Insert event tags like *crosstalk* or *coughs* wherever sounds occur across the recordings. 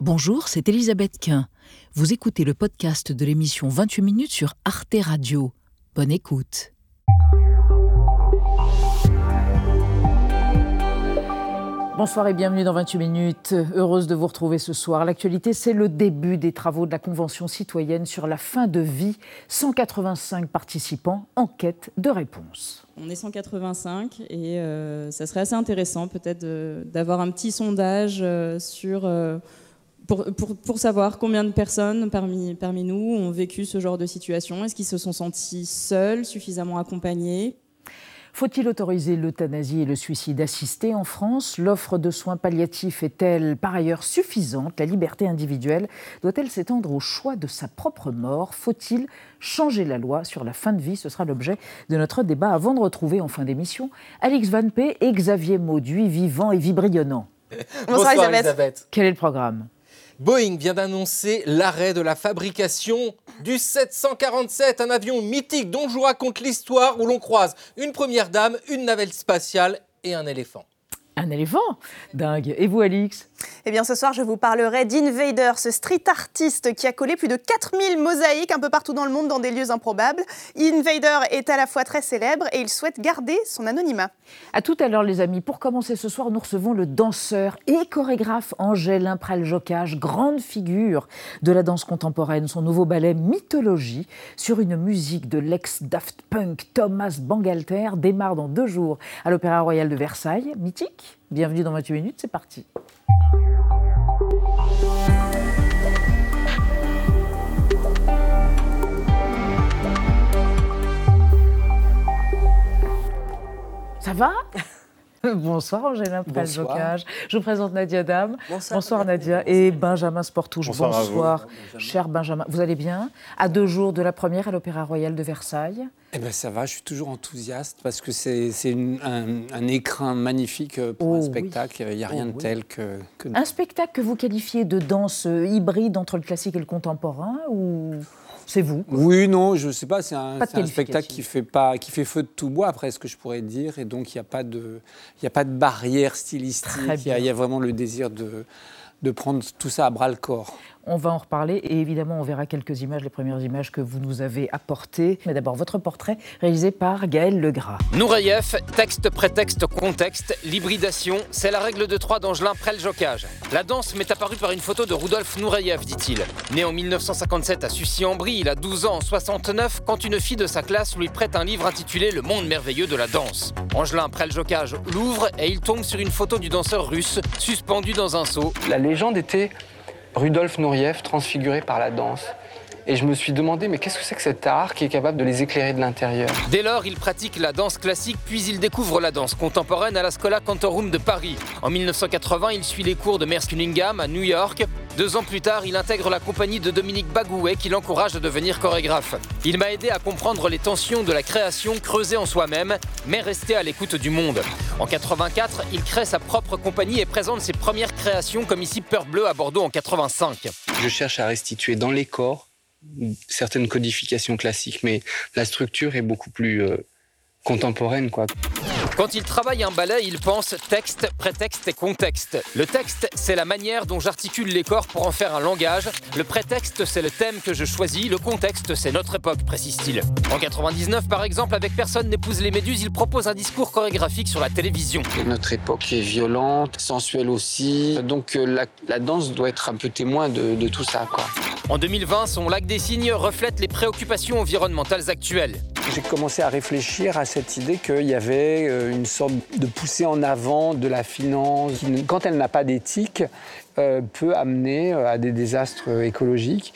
Bonjour, c'est Elisabeth Quint. Vous écoutez le podcast de l'émission 28 minutes sur Arte Radio. Bonne écoute. Bonsoir et bienvenue dans 28 minutes. Heureuse de vous retrouver ce soir. L'actualité, c'est le début des travaux de la Convention citoyenne sur la fin de vie. 185 participants en quête de réponse. On est 185 et euh, ça serait assez intéressant peut-être d'avoir un petit sondage euh, sur, euh, pour, pour, pour, savoir combien de personnes parmi, parmi nous ont vécu ce genre de situation. Est-ce qu'ils se sont sentis seuls, suffisamment accompagnés? Faut-il autoriser l'euthanasie et le suicide assisté en France? L'offre de soins palliatifs est-elle par ailleurs suffisante? La liberté individuelle doit-elle s'étendre au choix de sa propre mort? Faut-il changer la loi sur la fin de vie? Ce sera l'objet de notre débat avant de retrouver en fin d'émission Alix Van P et Xavier Mauduit, vivant et vibrionnant. Bonsoir, Bonsoir Elisabeth. Quel est le programme? Boeing vient d'annoncer l'arrêt de la fabrication du 747, un avion mythique dont je vous raconte l'histoire où l'on croise une première dame, une navette spatiale et un éléphant. Un éléphant? Dingue. Et vous, Alix? Eh bien, ce soir, je vous parlerai d'Invader, ce street artiste qui a collé plus de 4000 mosaïques un peu partout dans le monde dans des lieux improbables. Invader est à la fois très célèbre et il souhaite garder son anonymat. À tout à l'heure, les amis. Pour commencer ce soir, nous recevons le danseur et chorégraphe Angèle Imprel-Jocage, grande figure de la danse contemporaine. Son nouveau ballet Mythologie, sur une musique de l'ex-Daft Punk Thomas Bangalter, démarre dans deux jours à l'Opéra Royal de Versailles. Mythique? Bienvenue dans 28 minutes, c'est parti. Ça va? *laughs* Bonsoir Angèle Bocage. Je vous présente Nadia Dame. Bonsoir, Nadia. Et Benjamin Sportouche. Bonsoir, Bonsoir cher Benjamin. Vous allez bien? À deux jours de la première à l'Opéra Royal de Versailles. Eh ben ça va, je suis toujours enthousiaste parce que c'est un, un, écrin magnifique euh, pour un oh spectacle. Il n'y a rien de oh tel que, Un spectacle que vous qualifiez de danse hybride entre le classique et le contemporain ou c'est vous Oui, non, je ne sais pas. C'est un, spectacle qui fait, pas, qui fait feu de tout bois, après, ce que je pourrais dire. Et donc, il n'y a, pas de, a pas de barrière stylistique. Il y, a vraiment le désir de, de prendre tout ça à bras le corps. On va en reparler et évidemment on verra quelques images, les premières images que vous nous avez apportées. Mais d'abord votre portrait réalisé par Gaël Legras. Nourayev, texte, prétexte, contexte, l'hybridation, c'est la règle de trois d'Angelin Prel-Jocage. La danse m'est apparue par une photo de Rudolf Nourayev, dit-il. Né en 1957 à Sucy-en-Brie, il a 12 ans en 69 quand une fille de sa classe lui prête un livre intitulé Le monde merveilleux de la danse. Angelin Prel-Jocage l'ouvre et il tombe sur une photo du danseur russe suspendu dans un seau. La légende était Rudolf Nouriev transfiguré par la danse. Et je me suis demandé, mais qu'est-ce que c'est que cet art qui est capable de les éclairer de l'intérieur? Dès lors, il pratique la danse classique, puis il découvre la danse contemporaine à la Schola Cantorum de Paris. En 1980, il suit les cours de Merce Cunningham à New York. Deux ans plus tard, il intègre la compagnie de Dominique Bagouet qui l'encourage à devenir chorégraphe. Il m'a aidé à comprendre les tensions de la création creusée en soi-même, mais rester à l'écoute du monde. En 84, il crée sa propre compagnie et présente ses premières créations comme ici Peur Bleu à Bordeaux en 85. Je cherche à restituer dans les corps certaines codifications classiques, mais la structure est beaucoup plus euh, contemporaine. Quoi. Quand il travaille un ballet, il pense texte, prétexte et contexte. Le texte, c'est la manière dont j'articule les corps pour en faire un langage. Le prétexte, c'est le thème que je choisis. Le contexte, c'est notre époque, précise-t-il. En 99, par exemple, avec Personne n'épouse les méduses, il propose un discours chorégraphique sur la télévision. Notre époque est violente, sensuelle aussi. Donc euh, la, danse doit être un peu témoin de, de tout ça. Quoi. En 2020, son lac des signes reflète les préoccupations environnementales actuelles. J'ai commencé à réfléchir à cette idée qu'il y avait euh, une sorte de poussée en avant de la finance qui, quand elle n'a pas d'éthique, euh, peut amener euh, à des désastres écologiques.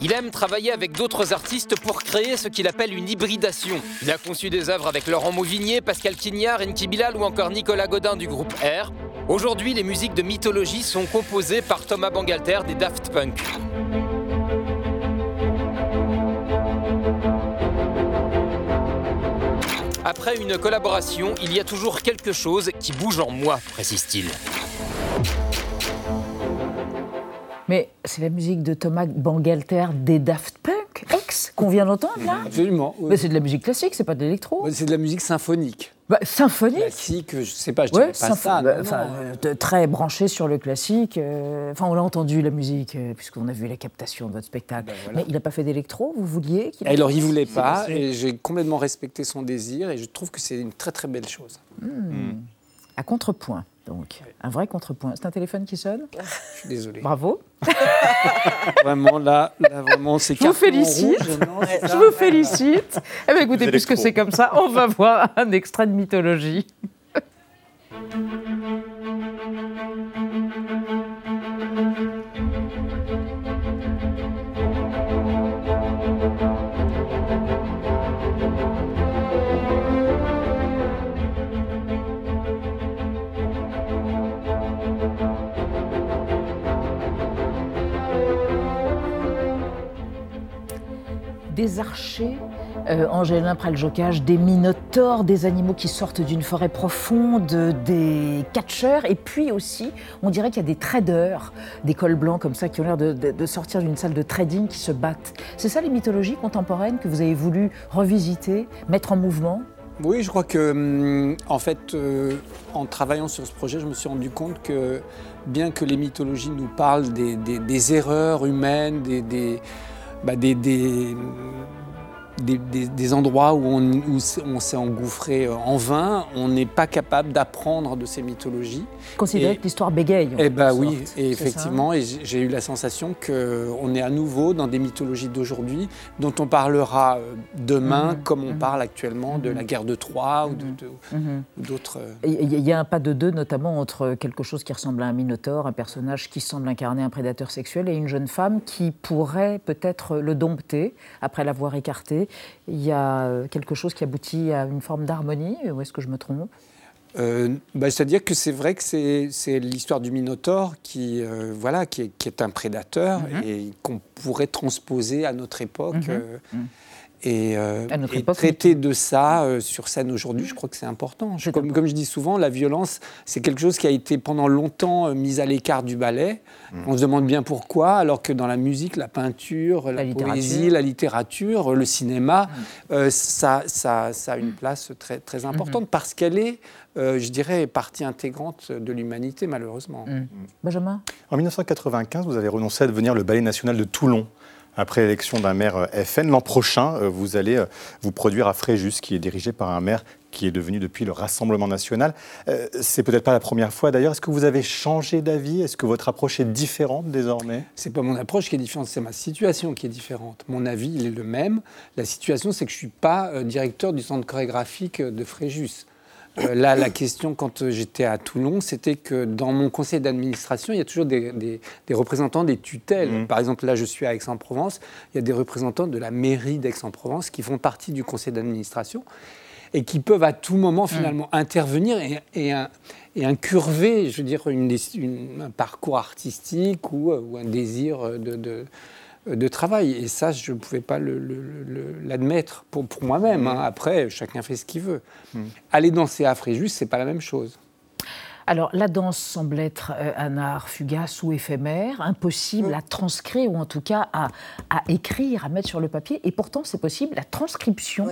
Il aime travailler avec d'autres artistes pour créer ce qu'il appelle une hybridation. Il a conçu des œuvres avec Laurent Mauvignier, Pascal Quignard, Enki Bilal ou encore Nicolas Godin du groupe R. Aujourd'hui, les musiques de mythologie sont composées par Thomas Bangalter des Daft Punk. Après une collaboration, il y a toujours quelque chose qui bouge en moi, précise-t-il. Mais c'est la musique de Thomas Bangalter des Daft Punk, ex, qu'on vient d'entendre là? Absolument. Mais c'est de la musique classique, c'est pas de l'électro. C'est de la musique symphonique. Bah, symphonique. Classique, je sais pas, je dirais pas ça. Bah, euh, très branché sur le classique. Euh, enfin, on a entendu la musique, euh, puisqu'on a vu la captation de votre spectacle. Ben, Mais il n'a pas fait d'électro, vous vouliez qu'il Alors, il voulait pas, et j'ai complètement respecté son désir, et je trouve que c'est une très très belle chose. Hmm. À contrepoint. Donc, un vrai contrepoint. C'est un téléphone qui sonne? Je suis désolé. Bravo. *laughs* vraiment, là, là vraiment, c'est Je vous félicite. Je vous félicite. Eh bien, écoutez, puisque c'est comme ça, on va voir un extrait de mythologie. Archers, euh, Angélin Praljocage, des minotaures, des animaux qui sortent d'une forêt profonde, des catcheurs, et puis aussi, on dirait qu'il y a des traders, des cols blancs comme ça, qui ont l'air de, sortir d'une salle de trading, qui se battent. C'est ça les mythologies contemporaines que vous avez voulu revisiter, mettre en mouvement? Oui, je crois que, hum, en fait, euh, en travaillant sur ce projet, je me suis rendu compte que, bien que les mythologies nous parlent des, erreurs humaines, des, bah, des, des, endroits où on, s'est engouffré euh, en vain, on n'est pas capable d'apprendre de ces mythologies. Considérer que l'histoire bégaye. Eh bien oui, et effectivement, et j'ai eu la sensation qu'on est à nouveau dans des mythologies d'aujourd'hui dont on parlera euh, demain mhm. comme on mhm. parle actuellement de la mhm. guerre de Troie ou d'autres. Euh, il y a un pas de deux, notamment entre quelque chose qui ressemble à un minotaure, un personnage qui semble incarner un prédateur sexuel, et une jeune femme qui pourrait peut-être le dompter après l'avoir écarté il y a euh, quelque chose qui aboutit à une forme d'harmonie, ou est-ce que je me trompe? Euh, bah, C'est-à-dire que c'est vrai que c'est l'histoire du Minotaure qui, euh, voilà, qui est, un prédateur mhm. et qu'on pourrait transposer à notre époque. Mhm. Mhm. Et, traiter de ça sur scène aujourd'hui, je crois que c'est important. comme, comme, je dis souvent, la violence, c'est quelque chose qui a été pendant longtemps mis à l'écart du ballet. On se demande bien pourquoi, alors que dans la musique, la peinture, la, poésie, la littérature, le cinéma, mm. euh, ça, ça, ça, a une place très, très importante mm-hmm. parce qu'elle est, euh, je dirais, partie intégrante de l'humanité, malheureusement. Mm. Benjamin? En 1995, vous avez renoncé à devenir le Ballet national de Toulon après l'élection d'un maire euh, FN. L'an prochain, vous allez vous produire à Fréjus, qui est dirigé par un maire qui est devenu depuis le Rassemblement national. Euh, c'est peut-être pas la première fois d'ailleurs. Est-ce que vous avez changé d'avis? Est-ce que votre approche est différente désormais? C'est pas mon approche qui est différente, c'est ma situation qui est différente. Mon avis, il est le même. La situation, c'est que je suis pas euh, directeur du centre chorégraphique de Fréjus. Euh, là, la question, quand j'étais à Toulon, c'était que dans mon conseil d'administration, il y a toujours des, représentants des tutelles. Mmh. Par exemple, là, je suis à Aix-en-Provence, il y a des représentants de la mairie d'Aix-en-Provence qui font partie du conseil d'administration et qui peuvent à tout moment mm. finalement intervenir et, et, un, et, incurver, je veux dire, une, un parcours artistique ou, ou un désir de, de, de, travail. Et ça, je ne pouvais pas l'admettre pour, pour moi-même. Hein. Après, chacun fait ce qu'il veut. Mm. Aller danser à Fréjus, c'est pas la même chose. Alors, la danse semble être euh, un art fugace ou éphémère, impossible à transcrire ou en tout cas à, à, écrire, à mettre sur le papier. Et pourtant, c'est possible. La transcription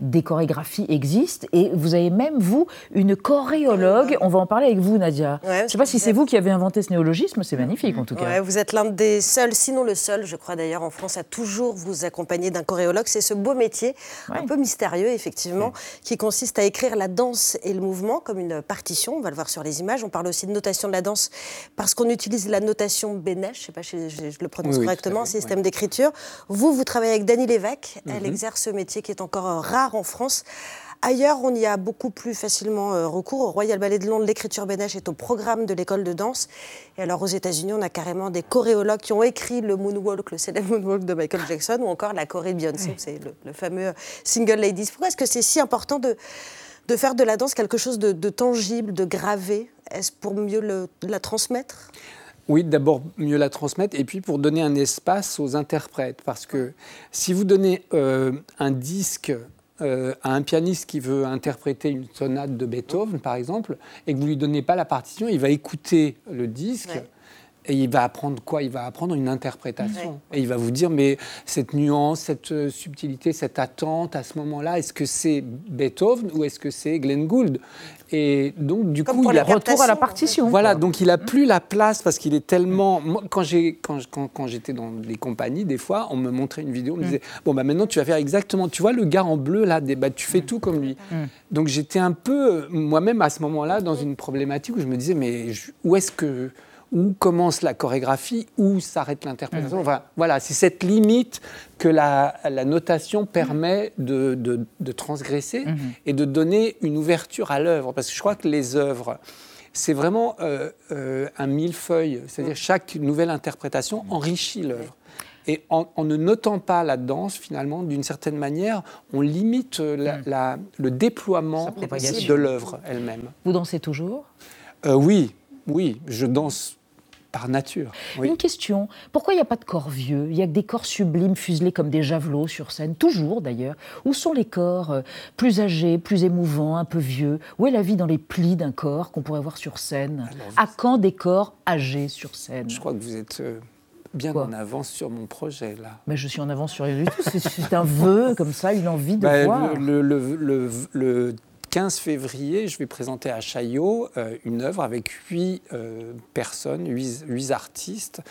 des chorégraphies existent et vous avez même, vous, une choréologue. On va en parler avec vous, Nadia. je ne sais pas si c'est vous qui avez inventé ce néologisme, c'est magnifique en tout cas. vous êtes l'un des seuls, sinon le seul, je crois d'ailleurs, en France, à toujours vous accompagner d'un choréologue. C'est ce beau métier, un peu mystérieux, effectivement, qui consiste à écrire la danse et le mouvement comme une partition. On va le voir sur les images. On parle aussi de notation de la danse parce qu'on utilise la notation Benesch, je ne sais pas si je, le prononce correctement, système d'écriture. Vous, vous travaillez avec Dany Lévesque. Elle mhm. exerce ce métier qui est encore rare en France. Ailleurs, on y a beaucoup plus facilement euh, recours. Au Royal Ballet de Londres, l'écriture Benesch est au programme de l'école de danse. Et alors, aux États-Unis, on a carrément des choréologues qui ont écrit le moonwalk, le célèbre moonwalk de Michael Jackson, ou encore la choré de Beyoncé, c'est le, fameux single ladies. Pourquoi est-ce que c'est si important de, de faire de la danse quelque chose de, tangible, de gravé? Est-ce pour mieux la transmettre? Oui, d'abord mieux la transmettre et puis pour donner un espace aux interprètes. Parce que si vous donnez euh, un disque euh, à un pianiste qui veut interpréter une sonate de Beethoven, par exemple, et que vous lui donnez pas la partition, il va écouter le disque Et il va apprendre quoi? Il va apprendre une interprétation. Et il va vous dire, mais cette nuance, cette euh, subtilité, cette attente à ce moment-là, est-ce que c'est Beethoven ou est-ce que c'est Glenn Gould? Et donc, du coup, il a retour à la partition. Voilà, donc il a plus la place parce qu'il est tellement. quand j'ai quand, quand, j'étais dans des compagnies, des fois, on me montrait une vidéo, on me mm. disait bon bah maintenant tu vas faire exactement. Tu vois le gars en bleu là, bah, tu fais mm. tout comme lui. Mm. Donc j'étais un peu moi-même à ce moment-là dans une problématique où je me disais mais où est-ce que où commence la chorégraphie, où s'arrête l'interprétation. Enfin, voilà, c'est cette limite que la, notation permet de, transgresser mhm. et de donner une ouverture à l'œuvre. Parce que je crois que les œuvres, c'est vraiment euh, euh, un millefeuille, c'est-à-dire chaque nouvelle interprétation enrichit l'œuvre. Et en, ne notant pas la danse, finalement, d'une certaine manière, on limite le déploiement de l'œuvre elle-même. Vous dansez toujours? Euh, Oui, oui, je danse par nature. Une question, pourquoi il n'y a pas de corps vieux? Il y a que des corps sublimes fuselés comme des javelots sur scène, toujours d'ailleurs. Où sont les corps euh, plus âgés, plus émouvants, un peu vieux? Où est la vie dans les plis d'un corps qu'on pourrait voir sur scène? À quand des corps âgés sur scène? Je crois que vous êtes... Euh, bien en avance sur mon projet, là. Mais je suis en avance sur rien du tout. C'est un vœu, comme ça, une envie de bah, voir. Le, le, le, 15 février, je vais présenter à Chaillot euh, une œuvre avec huit euh, personnes, huit, artistes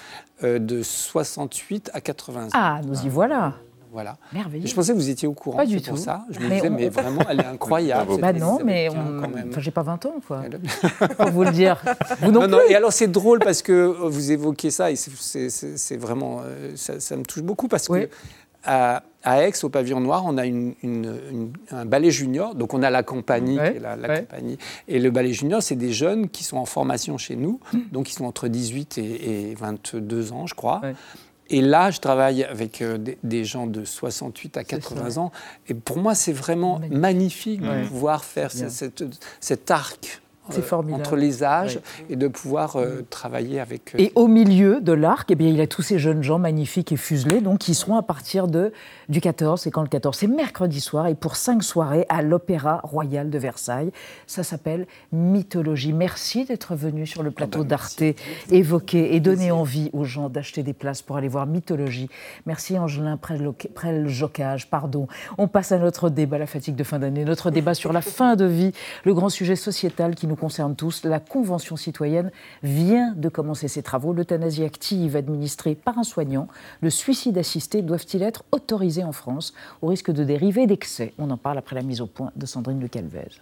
euh, de 68 à 80 ans. Ah, nous y voilà. Voilà. Merveilleux. Je pensais que vous étiez au courant. Pas du tout. ça. Je me disais, mais vraiment, elle est *laughs* incroyable. bah non, mais on... enfin, j'ai pas 20 ans, quoi. *laughs* *laughs* Pour vous le dire. Vous non, non, Et alors, c'est drôle parce que vous évoquez ça et c'est vraiment, ça, ça, me touche beaucoup parce que à, Aix, au Pavillon Noir, on a un ballet junior. Donc, on a la compagnie, la, compagnie. Et le ballet junior, c'est des jeunes qui sont en formation chez nous. Hmm. Donc, ils sont entre 18 et, 22 ans, je crois. Et là, je travaille avec euh, des, gens de 68 à 80 ans. Et pour moi, c'est vraiment magnifique de pouvoir faire cet arc entre les âges et de pouvoir euh, travailler avec. Euh, et au milieu de l'arc, eh bien, il y a tous ces jeunes gens magnifiques et fuselés, donc qui seront à partir de, du 14. C'est quand le 14 C'est mercredi soir et pour cinq soirées à l'Opéra Royal de Versailles. Ça s'appelle Mythologie. Merci d'être venu sur le plateau ah bah, d'Arte, évoquer et donner envie aux gens d'acheter des places pour aller voir Mythologie. Merci Angelin Prel-Jocage. Pardon. On passe à notre débat, la fatigue de fin d'année, notre débat sur la fin de vie, le grand sujet sociétal qui nous concerne tous. La Convention citoyenne vient de commencer ses travaux. L'euthanasie active administrée par un soignant, le suicide assisté doivent-ils être autorisés en France au risque de dériver d'excès On en parle après la mise au point de Sandrine Le Calvez.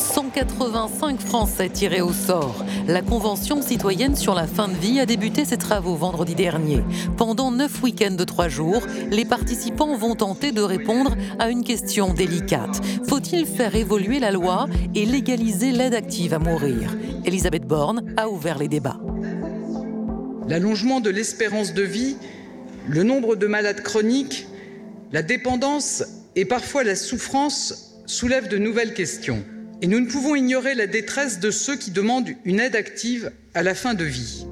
185 Français tirés au sort. La Convention citoyenne sur la fin de vie a débuté ses travaux vendredi dernier. Pendant neuf week-ends de trois jours, les participants vont tenter de répondre à une question délicate. Faut-il faire évoluer la loi et légaliser l'aide active à mourir? Elisabeth Borne a ouvert les débats. L'allongement de l'espérance de vie, le nombre de malades chroniques, la dépendance et parfois la souffrance soulèvent de nouvelles questions. Et nous ne pouvons ignorer la détresse de ceux qui demandent une aide active à la fin de vie.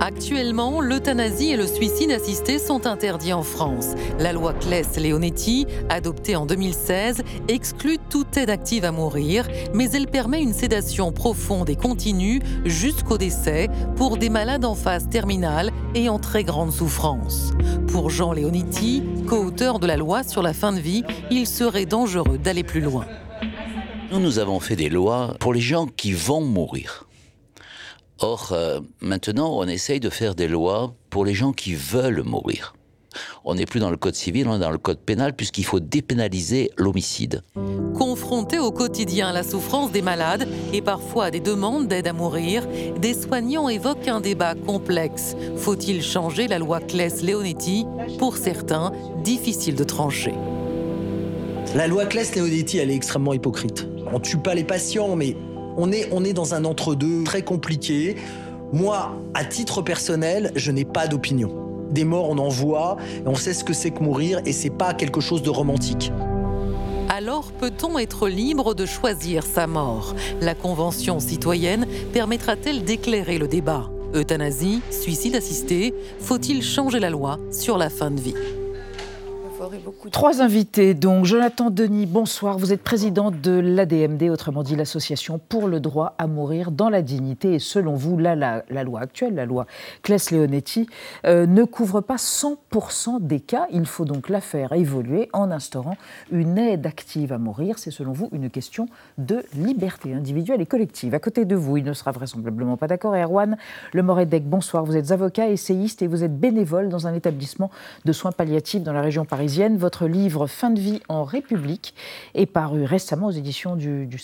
Actuellement, l'euthanasie et le suicide assisté sont interdits en France. La loi Claes-Leonetti, adoptée en 2016, exclut toute aide active à mourir, mais elle permet une sédation profonde et continue jusqu'au décès pour des malades en phase terminale et en très grande souffrance. Pour Jean Leonetti, co-auteur de la loi sur la fin de vie, il serait dangereux d'aller plus loin. Nous, nous avons fait des lois pour les gens qui vont mourir. Or, euh, maintenant, on essaye de faire des lois pour les gens qui veulent mourir. On n'est plus dans le code civil, on est dans le code pénal puisqu'il faut dépénaliser l'homicide. Confrontés au quotidien à la souffrance des malades et parfois à des demandes d'aide à mourir, des soignants évoquent un débat complexe. Faut-il changer la loi Claes-Leonetti Pour certains, difficile de trancher. La loi Claes-Leonetti, elle est extrêmement hypocrite. On tue pas les patients, mais on est, dans un entre-deux très compliqué. Moi, à titre personnel, je n'ai pas d'opinion. Des morts, on en voit, on sait ce que c'est que mourir, et c'est pas quelque chose de romantique. Alors peut-on être libre de choisir sa mort? La Convention citoyenne permettra-t-elle d'éclairer le débat? Euthanasie, suicide assisté, faut-il changer la loi sur la fin de vie? Trois invités, donc Jonathan Denis, bonsoir. Vous êtes président de l'ADMD, autrement dit l'Association pour le droit à mourir dans la dignité. Et selon vous, la, la, loi actuelle, la loi Claes-Leonetti, euh, ne couvre pas 100% des cas. Il faut donc la faire évoluer en instaurant une aide active à mourir. C'est selon vous une question de liberté individuelle et collective. À côté de vous, il ne sera vraisemblablement pas d'accord. Erwan Lemoredec, bonsoir. Vous êtes avocat, essayiste et vous êtes bénévole dans un établissement de soins palliatifs dans la région parisienne. Votre livre Fin de vie en République est paru récemment aux éditions du, du.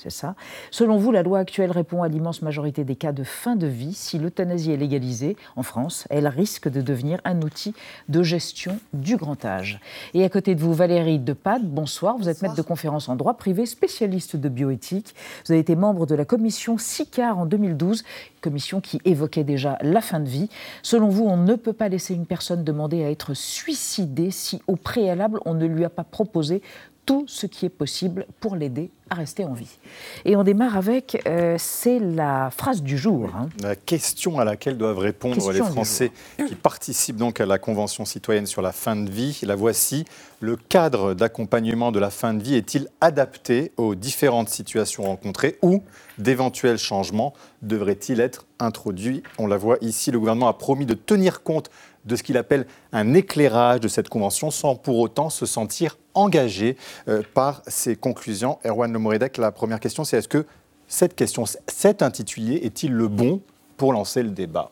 C'est ça. Selon vous, la loi actuelle répond à l'immense majorité des cas de fin de vie. Si l'euthanasie est légalisée en France, elle risque de devenir un outil de gestion du grand âge. Et à côté de vous, Valérie Depad, bonsoir. Vous êtes maître de conférence en droit privé, spécialiste de bioéthique. Vous avez été membre de la commission SICAR en 2012, commission qui évoquait déjà la fin de vie. Selon vous, on ne peut pas laisser une personne demander à être suicidée si au préalable on ne lui a pas proposé tout ce qui est possible pour l'aider à rester en vie. Et on démarre avec, euh, c'est la phrase du jour. Hein. La question à laquelle doivent répondre les Français qui participent donc à la Convention citoyenne sur la fin de vie. La voici. Le cadre d'accompagnement de la fin de vie est-il adapté aux différentes situations rencontrées ou d'éventuels changements devraient-ils être introduits On la voit ici, le gouvernement a promis de tenir compte de ce qu'il appelle un éclairage de cette convention sans pour autant se sentir engagé euh, par ses conclusions. Erwan Lemoridec, la première question, c'est est-ce que cette question, cet intitulé, est-il le bon pour lancer le débat?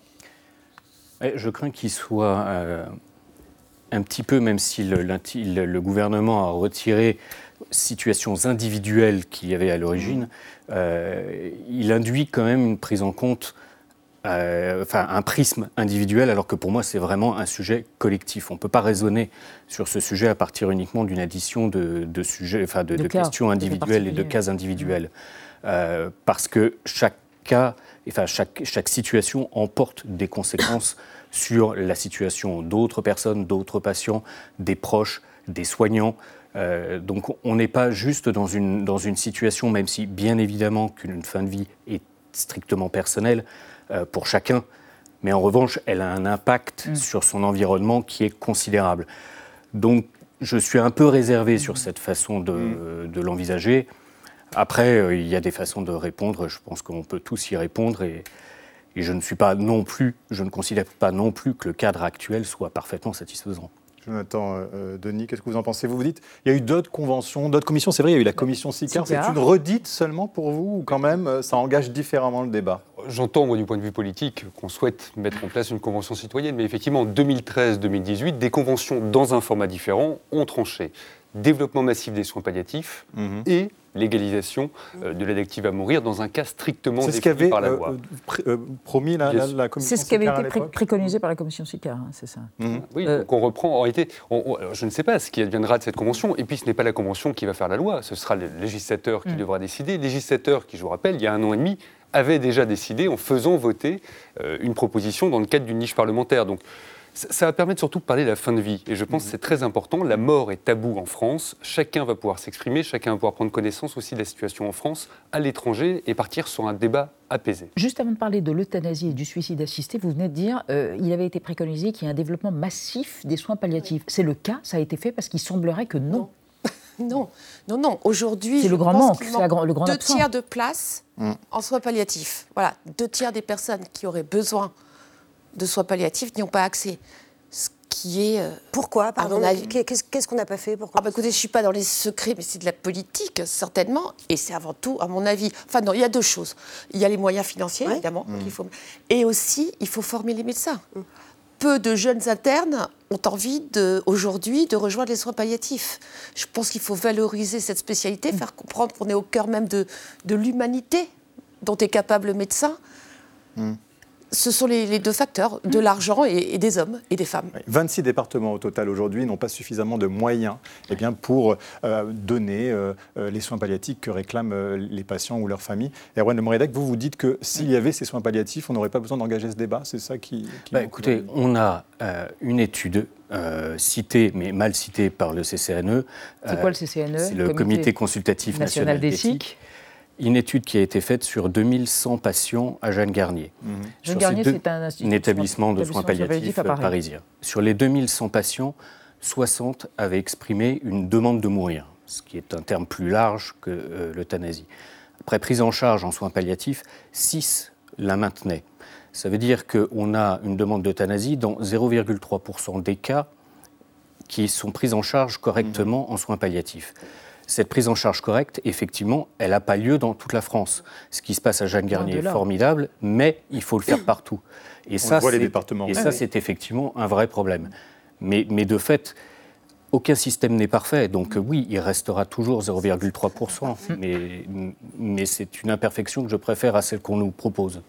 Je crains qu'il soit euh, un petit peu, même si le, le, gouvernement a retiré situations individuelles qu'il y avait à l'origine, euh, il induit quand même une prise en compte euh, enfin, un prisme individuel, alors que pour moi, c'est vraiment un sujet collectif. On ne peut pas raisonner sur ce sujet à partir uniquement d'une addition de, sujets, enfin, de, questions individuelles et de cas individuels. Euh, parce que chaque cas, enfin, chaque, chaque situation emporte des conséquences *coughs* sur la situation d'autres personnes, d'autres patients, des proches, des soignants. Euh, donc on n'est pas juste dans une, dans une situation, même si bien évidemment qu'une fin de vie est strictement personnelle, euh, pour chacun. Mais en revanche, elle a un impact mm. sur son environnement qui est considérable. Donc, je suis un peu réservé sur cette façon de, mm. l'envisager. Après, euh, il y a des façons de répondre. Je pense qu'on peut tous y répondre. Et, et je ne suis pas non plus, je ne considère pas non plus que le cadre actuel soit parfaitement satisfaisant. Jonathan euh, euh, Denis, qu'est-ce que vous en pensez? Vous vous dites, il y a eu d'autres conventions, d'autres commissions. C'est vrai, il y a eu la commission SICAR. C'est une redite seulement pour vous ou quand même euh, ça engage différemment le débat? J'entends, moi, du point de vue politique, qu'on souhaite mettre en place une convention citoyenne, mais effectivement, en 2013-2018, des conventions dans un format différent ont tranché développement massif des soins palliatifs mhm. et légalisation euh, de l'aide active à mourir dans un cas strictement défini par la loi. C'est ce qu'avait promis la, commission C'est ce qui avait été préconisé par la commission SICAR, hein, c'est ça. Oui, euh, donc on reprend. En réalité, je ne sais pas ce qui adviendra de cette convention, et puis ce n'est pas la convention qui va faire la loi, ce sera le législateur qui mm. devra décider. Le législateur qui, je vous rappelle, il y a un an et demi, avait déjà décidé en faisant voter euh, une proposition dans le cadre d'une niche parlementaire. Donc ça va permettre surtout de parler de la fin de vie. Et je pense que c'est très important. La mort est tabou en France. Chacun va pouvoir s'exprimer, chacun va pouvoir prendre connaissance aussi de la situation en France, à l'étranger, et partir sur un débat apaisé. Juste avant de parler de l'euthanasie et du suicide assisté, vous venez de dire euh, il avait été préconisé qu'il y ait un développement massif des soins palliatifs. C'est le cas? Ça a été fait parce qu'il semblerait que non. non. *laughs* Non, non, Aujourd'hui, c'est le grand manque, c'est le grand Deux tiers de place mm. en soins palliatifs. Voilà, deux tiers des personnes qui auraient besoin de soins palliatifs n'y ont pas accès. Ce qui est. Euh, Pourquoi Pardon, Qu'est-ce qu'on n'a pas fait Pourquoi ah bah Écoutez, je ne suis pas dans les secrets, mais c'est de la politique, certainement. Et c'est avant tout, à mon avis. Enfin, non, il y a deux choses. Il y a les moyens financiers, évidemment. Mmh. faut... Et aussi, il faut former les médecins. Mmh. Peu de jeunes internes ont envie de, aujourd'hui de rejoindre les soins palliatifs. Je pense qu'il faut valoriser cette spécialité, mmh. faire comprendre qu'on est au cœur même de, de l'humanité dont est capable le médecin ce sont les, deux facteurs, de l'argent et, des hommes et des femmes. 26 départements au total aujourd'hui n'ont pas suffisamment de moyens eh bien, pour euh, donner euh, euh, les soins palliatifs que réclament les patients ou leurs familles. Erwan de Moredec, vous vous dites que s'il y avait ces soins palliatifs, on n'aurait pas besoin d'engager ce débat C'est ça qui... Bah, écoutez, on a une étude citée, mais mal citée par le CCNE. C'est quoi le CCNE C'est le Comité, consultatif national, d'éthique une étude qui a été faite sur 2100 patients à Jeanne Garnier. Mmh. Jeanne Garnier, c'est un, établissement de soins palliatifs, parisien. Sur les 2100 patients, 60 avaient exprimé une demande de mourir, ce qui est un terme plus large que euh, l'euthanasie. Après prise en charge en soins palliatifs, 6 la maintenaient. Ça veut dire qu'on a une demande d'euthanasie dans 0,3% des cas qui sont pris en charge correctement en soins palliatifs. Cette prise en charge correcte, effectivement, elle n'a pas lieu dans toute la France. Ce qui se passe à Jeanne Garnier est formidable, mais il faut le faire partout. Et ça, c'est, les départements. Et ça, c'est effectivement un vrai problème. Mais, mais de fait, aucun système n'est parfait. Donc oui, il restera toujours 0,3%. Mais, mais c'est une imperfection que je préfère à celle qu'on nous propose.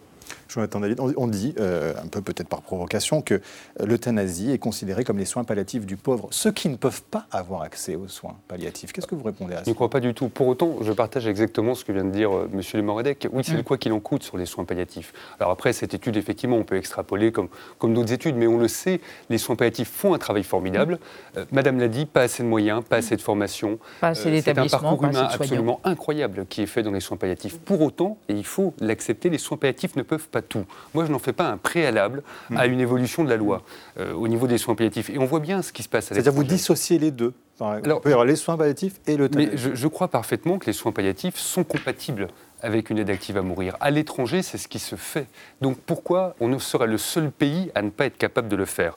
Jonathan David, on dit, euh, un peu peut-être par provocation, que l'euthanasie est considérée comme les soins palliatifs du pauvre, ceux qui ne peuvent pas avoir accès aux soins palliatifs. Qu'est-ce que vous répondez à ça Je ne crois pas du tout. Pour autant, je partage exactement ce que vient de dire euh, M. Lemoredec. Oui, c'est le mm. quoi qu'il en coûte sur les soins palliatifs. Alors après, cette étude, effectivement, on peut extrapoler comme, comme d'autres études, mais on le sait, les soins palliatifs font un travail formidable. Mm. Euh, Madame l'a dit, pas assez de moyens, pas assez de formation. Pas assez d'établissements, C'est un parcours humain absolument incroyable qui est fait dans les soins palliatifs. Pour autant, et il faut l'accepter, les soins palliatifs ne peuvent pas tout. Moi, je n'en fais pas un préalable à une évolution de la loi euh, au niveau des soins palliatifs. Et on voit bien ce qui se passe à C'est-à-dire vous dissociez les deux Alors, peut y avoir les soins palliatifs et le Mais je, je crois parfaitement que les soins palliatifs sont compatibles avec une aide active à mourir. À l'étranger, c'est ce qui se fait. Donc pourquoi on ne serait le seul pays à ne pas être capable de le faire?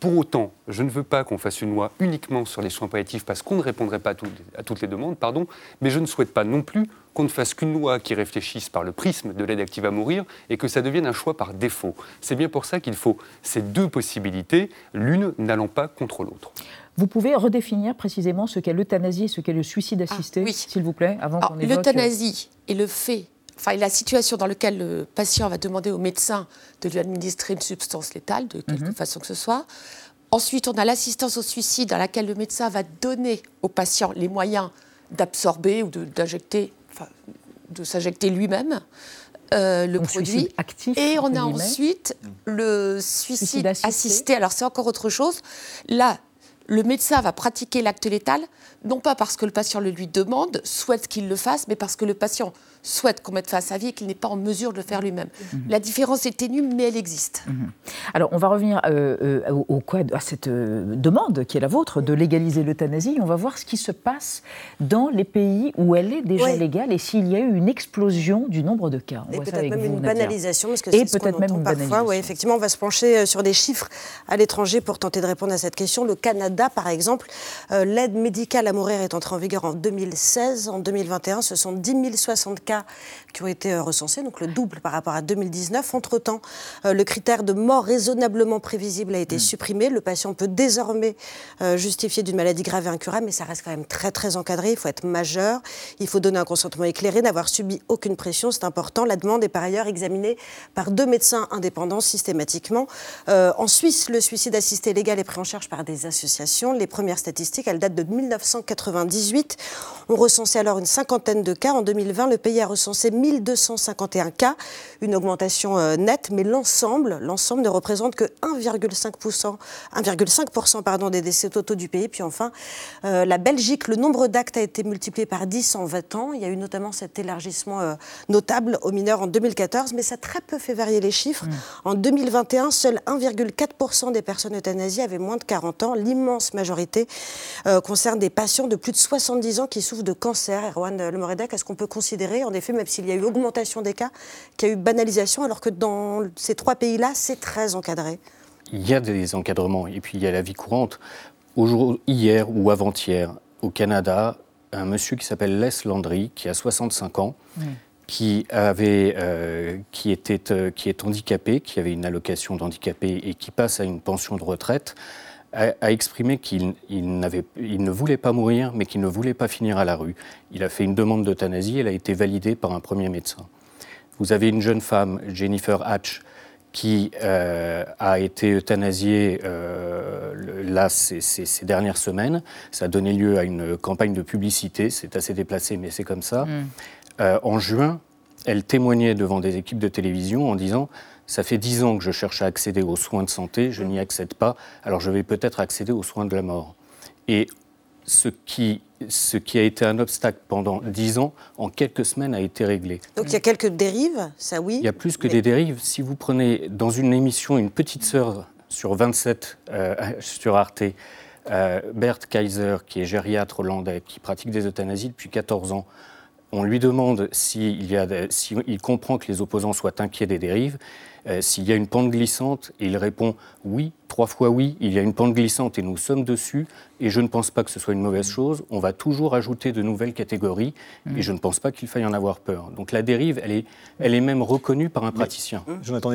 Pour autant, je ne veux pas qu'on fasse une loi uniquement sur les soins palliatifs parce qu'on ne répondrait pas à, toutes les demandes, pardon, mais je ne souhaite pas non plus qu'on ne fasse qu'une loi qui réfléchisse par le prisme de l'aide active à mourir et que ça devienne un choix par défaut. C'est bien pour ça qu'il faut ces deux possibilités, l'une n'allant pas contre l'autre. Vous pouvez redéfinir précisément ce qu'est l'euthanasie et ce qu'est le suicide assisté, ah, s'il vous plaît, avant qu'on évoque... L'euthanasie est le fait enfin, la situation dans laquelle le patient va demander au médecin de lui administrer une substance létale, de quelque mhm. façon que ce soit. Ensuite, on a l'assistance au suicide, dans laquelle le médecin va donner au patient les moyens d'absorber ou d'injecter, enfin, de s'injecter lui-même. Euh, le produit. Actif, et on a ensuite le suicide, assisté. Alors c'est encore autre chose. Là, le médecin va pratiquer l'acte létal, non pas parce que le patient le lui demande, souhaite qu'il le fasse, mais parce que le patient souhaite qu'on mette fin à sa vie et qu'il n'est pas en mesure de le faire lui-même. Mhm. La différence est ténue, mais elle existe. Mhm. Alors, on va revenir euh, euh, au, à cette euh, demande qui est la vôtre de légaliser l'euthanasie. On va voir ce qui se passe dans les pays où elle est déjà légale et s'il y a eu une explosion du nombre de cas. et peut-être même une banalisation, parce que c'est ce qu'on entend parfois. Oui, effectivement, on va se pencher sur des chiffres à l'étranger pour tenter de répondre à cette question. Le Canada, par exemple, l'aide médicale à mourir est entrée en vigueur en 2016. En 2021, ce sont 10 064 cas qui ont été euh, recensés, donc le double par rapport à 2019. Entre-temps, euh, le critère de mort raisonnablement prévisible a été hmm. supprimé. Le patient peut désormais euh, justifier d'une maladie grave et incurable, mais ça reste quand même très très encadré. Il faut être majeur, il faut donner un consentement éclairé, n'avoir subi aucune pression, c'est important. La demande est par ailleurs examinée par deux médecins indépendants systématiquement. en Suisse, le suicide assisté légal est pris en charge par des associations. Les premières statistiques, elles datent de 1998. On recensait alors une cinquantaine de cas. En 2020, le pays a recensé 1251 cas, une augmentation euh, nette, mais l'ensemble, l'ensemble ne représente que 1,5%, 1,5% pardon, des décès totaux du pays. Puis enfin, euh, la Belgique, le nombre d'actes a été multiplié par 10 en 20 ans. Il y a eu notamment cet élargissement euh, notable aux mineurs en 2014, mais ça a très peu fait varier les chiffres. Mmh. En 2021, seul 1,4% des personnes euthanasiées avaient moins de 40 ans. L'immense majorité concerne des patients de plus de 70 ans qui souffrent de cancer. Erwan Lemoredec, est-ce qu'on peut considérer en effet, même s'il y a eu augmentation des cas, qu'il y a eu banalisation, alors que dans ces trois pays-là, c'est très encadré Il y a des encadrements, et puis il y a la vie courante. Aujourd'hui, hier ou avant-hier, au Canada, un monsieur qui s'appelle Les Landry, qui a 65 ans, qui, avait, euh, qui, était, euh, qui est handicapé, qui avait une allocation d'handicapé et qui passe à une pension de retraite, a, exprimé qu'il il ne voulait pas mourir, mais qu'il ne voulait pas finir à la rue. Il a fait une demande d'euthanasie, elle a été validée par un premier médecin. Vous avez une jeune femme, Jennifer Hatch, qui euh, a été euthanasiée euh, là ces, ces, dernières semaines. Ça a donné lieu à une campagne de publicité, c'est assez déplacé, mais c'est comme ça. Mm. Euh, en juin, elle témoignait devant des équipes de télévision en disant ça fait dix ans que je cherche à accéder aux soins de santé, je n'y accède pas, alors je vais peut-être accéder aux soins de la mort. Et ce qui, ce qui a été un obstacle pendant dix ans, en quelques semaines, a été réglé. Donc il y a quelques dérives, ça oui Il y a plus que des dérives. Si vous prenez dans une émission une petite sœur sur 27 euh, sur Arte, Bert Kaiser, qui est gériatre hollandais, qui pratique des euthanasies depuis 14 ans, on lui demande s'il si comprend que les opposants soient inquiets des dérives. Euh, s'il y a une pente glissante, et il répond oui, trois fois oui, il y a une pente glissante et nous sommes dessus, et je ne pense pas que ce soit une mauvaise chose. On va toujours ajouter de nouvelles catégories, et je ne pense pas qu'il faille en avoir peur. Donc la dérive, elle est, elle est même reconnue par un praticien. Jonathan,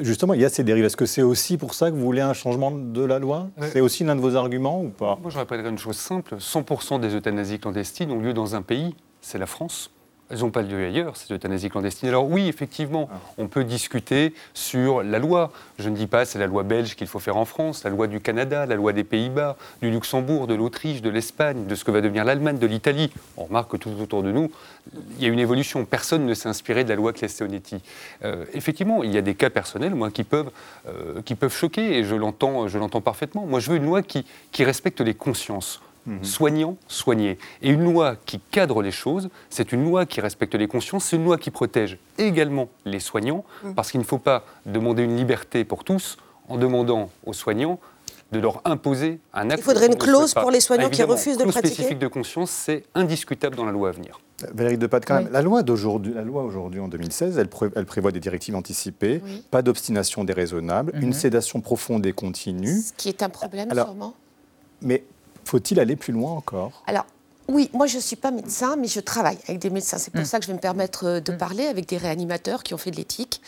justement, il y a ces dérives. Est-ce que c'est aussi pour ça que vous voulez un changement de la loi? C'est aussi l'un de vos arguments ou pas? Moi, je répéterai une chose simple 100% des euthanasies clandestines ont lieu dans un pays, c'est la France. Elles n'ont pas lieu ailleurs, ces euthanasies clandestines. Alors oui, effectivement, on peut discuter sur la loi. Je ne dis pas c'est la loi belge qu'il faut faire en France, la loi du Canada, la loi des Pays-Bas, du Luxembourg, de l'Autriche, de l'Espagne, de ce que va devenir l'Allemagne, de l'Italie. On remarque que tout autour de nous, il y a une évolution. Personne ne s'est inspiré de la loi Clesteonetti. Euh, effectivement, il y a des cas personnels, moi, qui peuvent, euh, choquer, et je l'entends, parfaitement. Moi, je veux une loi qui respecte les consciences. Mhm. soignant, soigné. Et une loi qui cadre les choses, c'est une loi qui respecte les consciences, c'est une loi qui protège également les soignants, mhm. parce qu'il ne faut pas demander une liberté pour tous en demandant aux soignants de leur imposer un acte. Il faudrait une clause pour les soignants qui refusent de pratiquer. spécifique de conscience, c'est indiscutable dans la loi à venir. Valérie Depat, quand même, la loi d'aujourd'hui, la loi aujourd'hui en 2016, elle, elle, prévoit des directives anticipées, pas d'obstination déraisonnable, une mhm. sédation profonde et continue. Ce qui est un problème, sûrement. Mais faut-il aller plus loin encore? Alors, oui, moi je ne suis pas médecin, mais je travaille avec des médecins. C'est pour mm. ça que je vais me permettre euh, de mm. parler avec des réanimateurs qui ont fait de l'éthique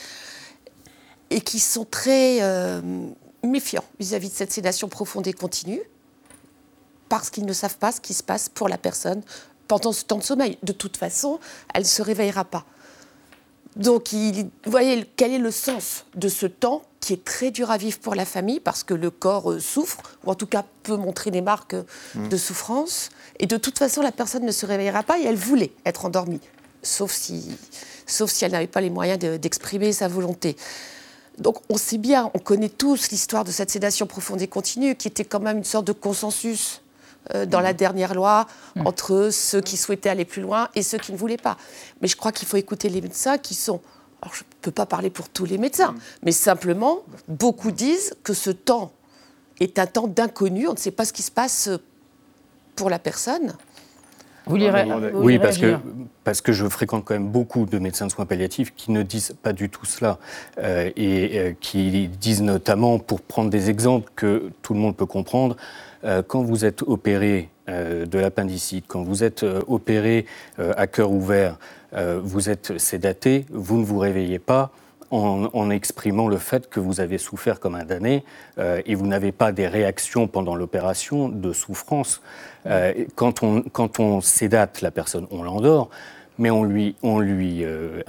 et qui sont très euh, méfiants vis-à-vis de cette sédation profonde et continue parce qu'ils ne savent pas ce qui se passe pour la personne pendant ce temps de sommeil. De toute façon, elle ne se réveillera pas. Donc, vous voyez, quel est le sens de ce temps qui est très dur à vivre pour la famille parce que le corps euh, souffre, ou en tout cas peut montrer des marques euh, mmh. de souffrance. Et de toute façon, la personne ne se réveillera pas et elle voulait être endormie, sauf si, sauf si elle n'avait pas les moyens d'exprimer sa volonté. Donc on sait bien, on connaît tous l'histoire de cette sédation profonde et continue, qui était quand même une sorte de consensus euh, dans la dernière loi mm. entre ceux qui souhaitaient aller plus loin et ceux qui ne voulaient pas. Mais je crois qu'il faut écouter les médecins qui sont... Alors je ne peux pas parler pour tous les médecins, mm. mais simplement, beaucoup disent que ce temps est un temps d'inconnu, on ne sait pas ce qui se passe pour la personne. Vous lirez, oui, parce que, parce que je fréquente quand même beaucoup de médecins de soins palliatifs qui ne disent pas du tout cela euh, et euh, qui disent notamment, pour prendre des exemples que tout le monde peut comprendre, euh, quand vous êtes opéré euh, de l'appendicite, quand vous êtes euh, opéré à cœur ouvert, vous êtes sédaté, vous ne vous réveillez pas. En, exprimant le fait que vous avez souffert comme un damné et vous n'avez pas des réactions pendant l'opération de souffrance. quand, on, quand on sédate la personne, on l'endort, mais on lui, on lui, euh,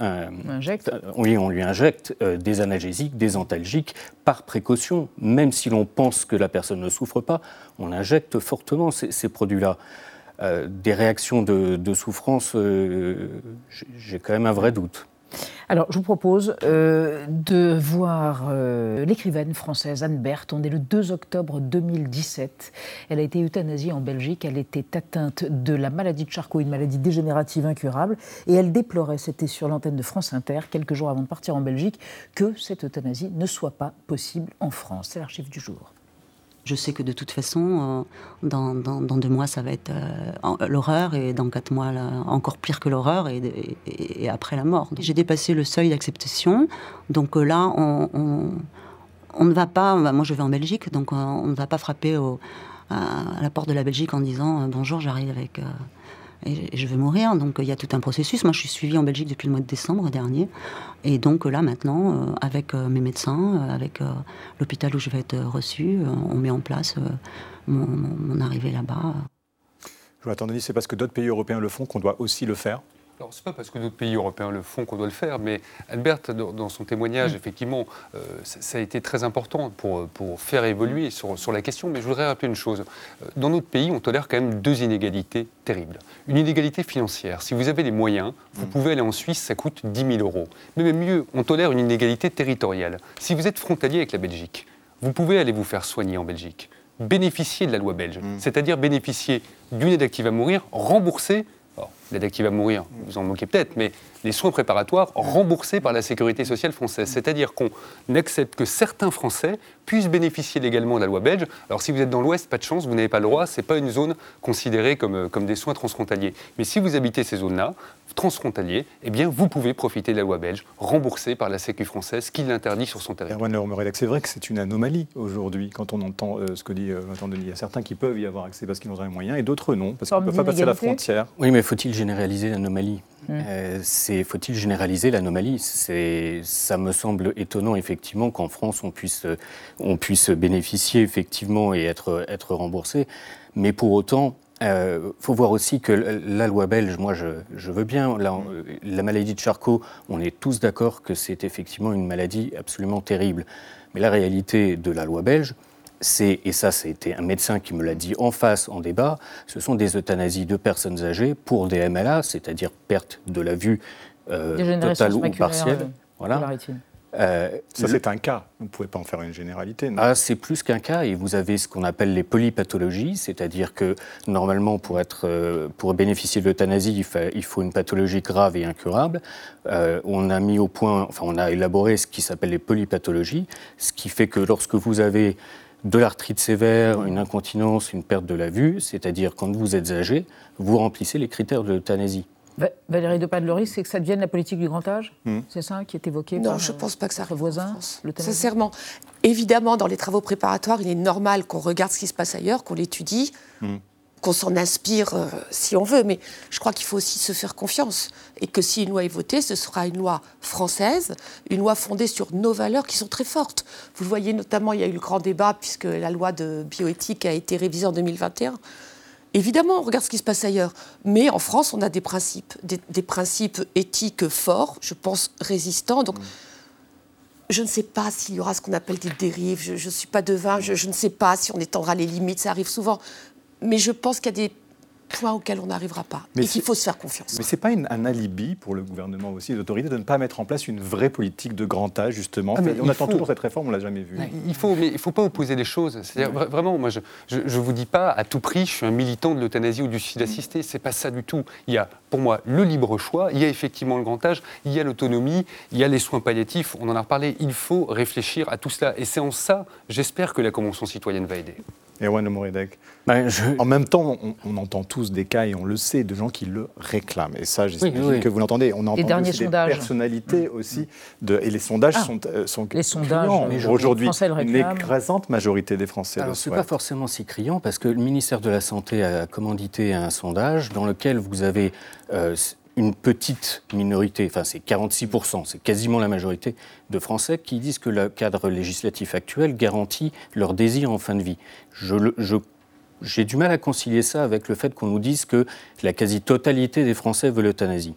injecte. On, on lui injecte euh, des analgésiques, des antalgiques par précaution. Même si l'on pense que la personne ne souffre pas, on injecte fortement ces, produits-là. Euh, des réactions de, de souffrance, j'ai quand même un vrai doute. Alors, je vous propose euh, de voir euh, l'écrivaine française Anne Berthe. On est le 2 octobre 2017. Elle a été euthanasiée en Belgique. Elle était atteinte de la maladie de Charcot, une maladie dégénérative incurable. Et elle déplorait, c'était sur l'antenne de France Inter, quelques jours avant de partir en Belgique, que cette euthanasie ne soit pas possible en France. C'est l'archive du jour. Je sais que de toute façon, euh, dans, deux mois, ça va être euh, l'horreur, et dans quatre mois, encore pire que l'horreur, et, après la mort. J'ai dépassé le seuil d'acceptation, donc euh, là, on, ne va pas, moi je vais en Belgique, donc on ne va pas frapper à, la porte de la Belgique en disant bonjour, j'arrive avec et je vais mourir. Donc il y a tout un processus. Moi, je suis suivie en Belgique depuis le mois de décembre dernier. Et donc là, maintenant, euh, avec euh, mes médecins, euh, avec l'hôpital où je vais être reçue, on met en place mon, arrivée là-bas. Je Denis, c'est parce que d'autres pays européens le font qu'on doit aussi le faire? Alors, ce n'est pas parce que d'autres pays européens le font qu'on doit le faire, mais Albert, dans son témoignage, mm. effectivement, euh, ça, a été très important pour, pour faire évoluer sur, sur, la question. Mais je voudrais rappeler une chose. Euh, dans notre pays, on tolère quand même deux inégalités terribles. Une inégalité financière. Si vous avez les moyens, vous mm. pouvez aller en Suisse, ça coûte 10 000 euros. Mais même mieux, on tolère une inégalité territoriale. Si vous êtes frontalier avec la Belgique, vous pouvez aller vous faire soigner en Belgique bénéficier de la loi belge, mm. c'est-à-dire bénéficier d'une aide active à mourir remboursée l'aide active mourir, vous en moquez peut-être, mais les soins préparatoires remboursés par la sécurité sociale française. C'est-à-dire qu'on accepte que certains Français puissent bénéficier légalement de la loi belge. Alors si vous êtes dans l'Ouest, pas de chance, vous n'avez pas le droit, ce n'est pas une zone considérée comme, euh, comme des soins transfrontaliers. Mais si vous habitez ces zones-là, transfrontaliers, eh bien vous pouvez profiter de la loi belge, remboursée par la Sécu française, qui l'interdit sur son territoire. c'est vrai que c'est une anomalie aujourd'hui, quand on entend euh, ce que dit euh, Denis. Il y a certains qui peuvent y avoir accès parce qu'ils ont les moyens, et d'autres non, parce qu'ils ne peuvent pas passer la frontière. Oui, mais faut-il généraliser l'anomalie? Mmh. euh, Faut-il généraliser l'anomalie? Ça me semble étonnant, effectivement, qu'en France, on puisse, on puisse bénéficier, effectivement, et être, être remboursé. Mais pour autant, il euh, faut voir aussi que la loi belge, moi je, je veux bien, la, la, maladie de Charcot, on est tous d'accord que c'est effectivement une maladie absolument terrible. Mais la réalité de la loi belge, c'est, et ça c'était un médecin qui me l'a dit en face en débat, ce sont des euthanasies de personnes âgées pour des MLA, c'est-à-dire perte de la vue euh, totale ou partielle. Voilà. Euh, ça, c'est un cas. Vous ne pouvez pas en faire une généralité. Ah, c'est plus qu'un cas. Et vous avez ce qu'on appelle les polypathologies, c'est-à-dire que normalement, pour, être, euh, pour bénéficier de l'euthanasie, il, faut une pathologie grave et incurable. on a mis au point, enfin, on a élaboré ce qui s'appelle les polypathologies, ce qui fait que lorsque vous avez de l'arthrite sévère, une incontinence, une perte de la vue, c'est-à-dire quand vous êtes âgé, vous remplissez les critères de l'euthanasie. Valérie de Padlery, c'est que ça devienne la politique du grand âge hmm. C'est ça qui est évoqué Non, je ne pense pas que ça arrive voisin, Sincèrement. Évidemment, dans les travaux préparatoires, il est normal qu'on regarde ce qui se passe ailleurs, qu'on l'étudie, hmm. qu'on s'en inspire euh, si on veut, mais je crois qu'il faut aussi se faire confiance. Et que si une loi est votée, ce sera une loi française, une loi fondée sur nos valeurs qui sont très fortes. Vous le voyez notamment, il y a eu le grand débat, puisque la loi de bioéthique a été révisée en 2021. Évidemment, on regarde ce qui se passe ailleurs. Mais en France, on a des principes, des, principes éthiques forts, je pense résistants. Donc, je ne sais pas s'il y aura ce qu'on appelle des dérives. Je ne suis pas devin. Je, je ne sais pas si on étendra les limites. Ça arrive souvent. Mais je pense qu'il y a des point auquel on n'arrivera pas mais et qu'il faut se faire confiance. Mais ce n'est pas un alibi pour le gouvernement aussi, les autorités, de ne pas mettre en place une vraie politique de grand âge, justement. Ah, on attend toujours cette réforme, on ne l'a jamais vue. Il faut, mais il ne faut pas opposer les choses. C'est-à-dire, vraiment, moi, je ne vous dis pas à tout prix, je suis un militant de l'euthanasie ou du suicide assisté. Ce n'est pas ça du tout. Il y a, pour moi, le libre choix, il y a effectivement le grand âge, il y a l'autonomie, il y a les soins palliatifs, on en a reparlé. Il faut réfléchir à tout cela. Et c'est en ça, j'espère que la Convention citoyenne va aider. Erwan Moridek. Ben, en même temps, on, entend tous des cas, et on le sait, de gens qui le réclament. Et ça, j'imagine que vous l'entendez. On entend aussi des personnalités aussi. De, et les sondages ah. sont, euh, sont les sondages, aujourd'hui. Une écrasante majorité des Français Alors, ce n'est pas forcément si criant, parce que le ministère de la Santé a commandité un sondage dans lequel vous avez euh, une petite minorité, enfin c'est 46%, c'est quasiment la majorité de Français qui disent que le cadre législatif actuel garantit leur désir en fin de vie. j'ai du mal à concilier ça avec le fait qu'on nous dise que la quasi-totalité des Français veulent l'euthanasie.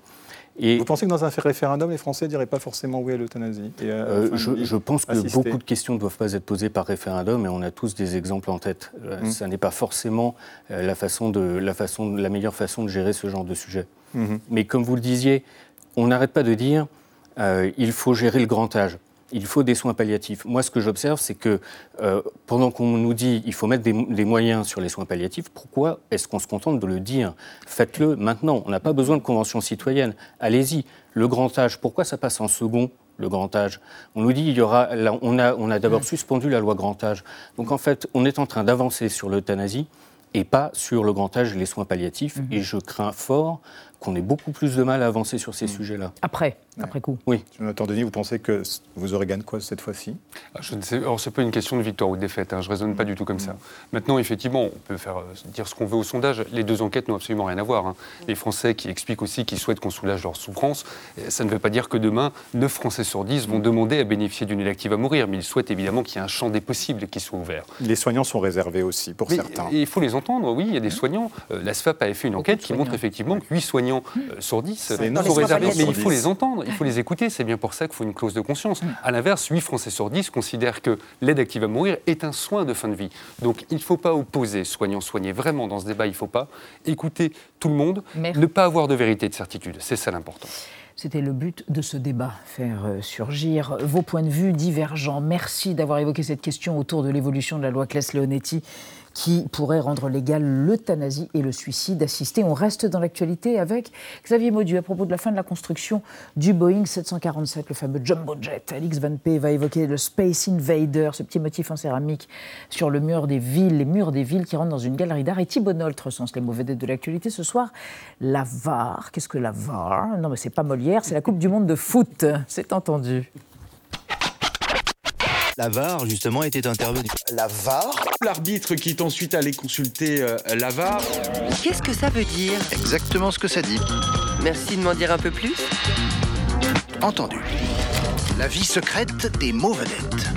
Et Vous pensez que dans un référendum, les Français ne diraient pas forcément oui à l'euthanasie euh, je, pense que beaucoup de questions ne doivent pas être posées par référendum et on a tous des exemples en tête. Euh, mmh. Ça n'est pas forcément euh, la, façon de, la, façon, la meilleure façon de gérer ce genre de sujet. Mmh. Mais comme vous le disiez, on n'arrête pas de dire il faut gérer le grand âge il faut des soins palliatifs. Moi, ce que j'observe, c'est que euh, pendant qu'on nous dit il faut mettre des, moyens sur les soins palliatifs, pourquoi est-ce qu'on se contente de le dire? Faites-le maintenant. On n'a pas besoin de convention citoyenne. Allez-y. Le grand âge, pourquoi ça passe en second le grand âge? On nous dit il y aura, on a, on a d'abord suspendu la loi grand âge. Donc en fait, on est en train d'avancer sur l'euthanasie et pas sur le grand âge et les soins palliatifs. Mhm. Et je crains fort qu'on ait beaucoup plus de mal à avancer sur ces mhm. sujets-là. Après, après coup. Oui. Jonathan Denis, vous pensez que vous aurez gagné quoi cette fois-ci? Ah, Je ne sais. Alors, c'est pas une question de victoire ou de défaite. Hein, je raisonne pas du tout comme ça. Maintenant, effectivement, on peut faire euh, dire ce qu'on veut au sondage. Les deux enquêtes n'ont absolument rien à voir. Hein. Les Français qui expliquent aussi qu'ils souhaitent qu'on soulage leur souffrance, ça ne veut pas dire que demain, 9 Français sur 10 vont demander à bénéficier d'une élective à mourir, mais ils souhaitent évidemment qu'il y ait un champ des possibles qui soit ouvert. Les soignants sont réservés aussi pour certains. il faut les entendre. Oui, il y a des soignants. Euh, la SFAP a fait une enquête qui montre effectivement que 8 soignants euh, sur 10 sont réservés, mais il faut les entendre, il faut les écouter. C'est bien pour ça qu'il faut une clause de conscience. Mm. À l'inverse, 8 Français sur 10 considèrent que l'aide active à mourir est un soin de fin de vie. Donc il ne faut pas opposer soignants-soignés. Vraiment, dans ce débat, il ne faut pas écouter tout le monde, ne pas avoir de vérité et de certitude. C'est ça l'important. C'était le but de ce débat, faire euh, surgir vos points de vue divergents. Merci d'avoir évoqué cette question autour de l'évolution de la loi Claes-Leonetti qui pourrait rendre légal l'euthanasie et le suicide assisté. On reste dans l'actualité avec Xavier Maudieu à propos de la fin de la construction du Boeing 747, le fameux jumbo jet. Alix Van P va évoquer le Space Invader, ce petit motif en céramique sur le mur des villes, les murs des villes qui rentrent dans une galerie d'art. Et Thibault recense les mauvais dettes de l'actualité ce soir. La VAR, qu'est-ce que la VAR? Non, mais c'est pas Molière, c'est la Coupe du Monde de foot, c'est entendu. La VAR, justement, était intervenue. La VAR L'arbitre qui est ensuite allé consulter euh, la VAR. Qu'est-ce que ça veut dire Exactement ce que ça dit. Merci de m'en dire un peu plus. Entendu. La vie secrète des mots vedettes.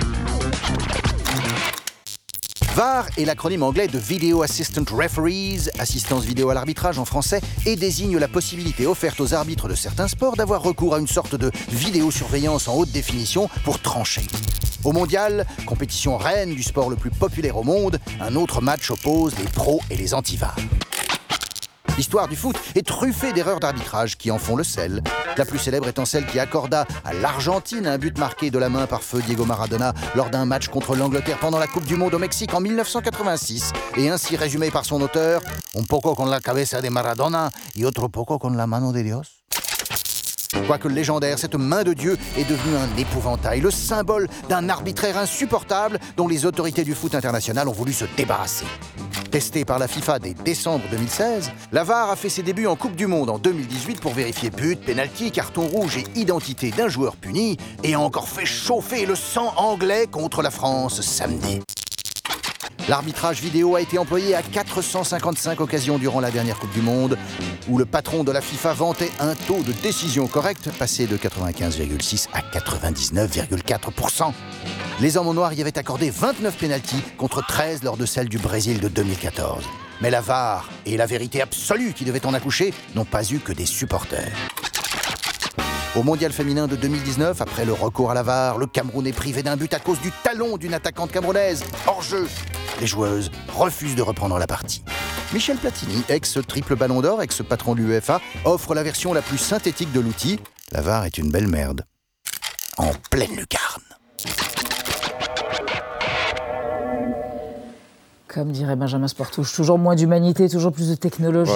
VAR est l'acronyme anglais de Video Assistant Referees, assistance vidéo à l'arbitrage en français, et désigne la possibilité offerte aux arbitres de certains sports d'avoir recours à une sorte de vidéosurveillance en haute définition pour trancher. Au mondial, compétition reine du sport le plus populaire au monde, un autre match oppose les pros et les anti-VAR. L'histoire du foot est truffée d'erreurs d'arbitrage qui en font le sel. La plus célèbre étant celle qui accorda à l'Argentine un but marqué de la main par feu Diego Maradona lors d'un match contre l'Angleterre pendant la Coupe du Monde au Mexique en 1986, et ainsi résumé par son auteur Un poco con la cabeza de Maradona y otro poco con la mano de Dios. Quoique légendaire, cette main de Dieu est devenue un épouvantail, le symbole d'un arbitraire insupportable dont les autorités du foot international ont voulu se débarrasser. Testé par la FIFA dès décembre 2016, la VAR a fait ses débuts en Coupe du Monde en 2018 pour vérifier but, pénalty, carton rouge et identité d'un joueur puni, et a encore fait chauffer le sang anglais contre la France samedi. L'arbitrage vidéo a été employé à 455 occasions durant la dernière Coupe du Monde, où le patron de la FIFA vantait un taux de décision correcte passé de 95,6 à 99,4%. Les hommes en noir y avaient accordé 29 pénalties contre 13 lors de celle du Brésil de 2014. Mais la VAR et la vérité absolue qui devait en accoucher n'ont pas eu que des supporters. Au mondial féminin de 2019, après le recours à la VAR, le Cameroun est privé d'un but à cause du talon d'une attaquante camerounaise. Hors jeu, les joueuses refusent de reprendre la partie. Michel Platini, ex-triple ballon d'or, ex-patron de l'UEFA, offre la version la plus synthétique de l'outil. La VAR est une belle merde. En pleine lucarne. Comme dirait Benjamin Sportouche, toujours moins d'humanité, toujours plus de technologie.